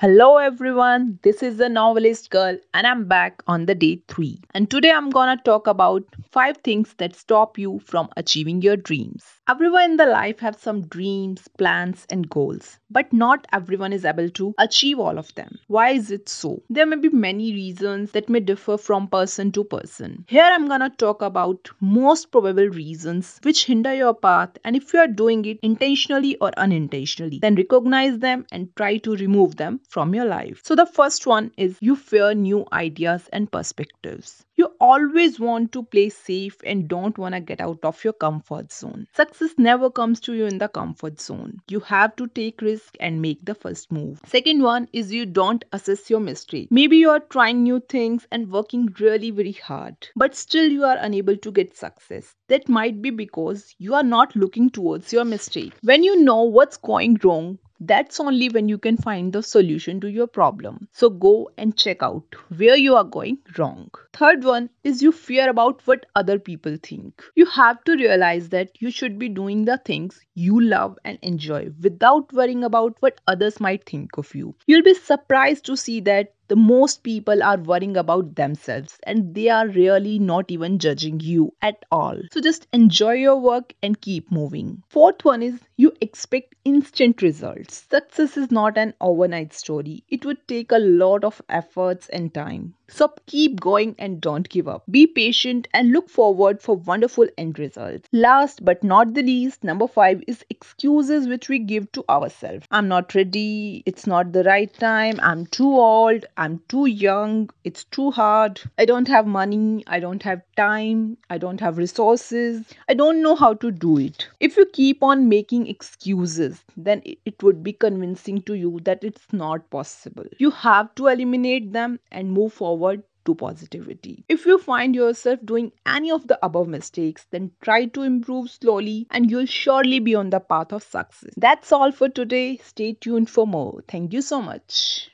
Hello everyone, this is the novelist girl and I'm back on the day 3. And today I'm gonna talk about 5 things that stop you from achieving your dreams. Everyone in the life have some dreams, plans and goals, but not everyone is able to achieve all of them. Why is it so? There may be many reasons that may differ from person to person. Here I'm gonna talk about most probable reasons which hinder your path and if you are doing it intentionally or unintentionally, then recognize them and try to remove them from your life. So, the first one is you fear new ideas and perspectives. You always want to play safe and don't want to get out of your comfort zone. Success never comes to you in the comfort zone. You have to take risk and make the first move. Second one is you don't assess your mistake. Maybe you are trying new things and working really very hard, but still you are unable to get success. That might be because you are not looking towards your mistake. When you know what's going wrong, that's only when you can find the solution to your problem. So go and check out where you are going wrong. Third one is you fear about what other people think. You have to realize that you should be doing the things you love and enjoy without worrying about what others might think of you. You'll be surprised to see that the most people are worrying about themselves and they are really not even judging you at all. So just enjoy your work and keep moving. Fourth one is you expect instant results. Success is not an overnight story. It would take a lot of efforts and time. So keep going and don't give up. Be patient and look forward for wonderful end results. Last but not the least, number 5 is excuses which we give to ourselves. I'm not ready, it's not the right time, I'm too old, I'm too young, it's too hard, I don't have money, I don't have time, I don't have resources, I don't know how to do it. If you keep on making excuses, then it would be convincing to you that it's not possible. You have to eliminate them and move forward to positivity. If you find yourself doing any of the above mistakes, then try to improve slowly and you'll surely be on the path of success. That's all for today. Stay tuned for more. Thank you so much.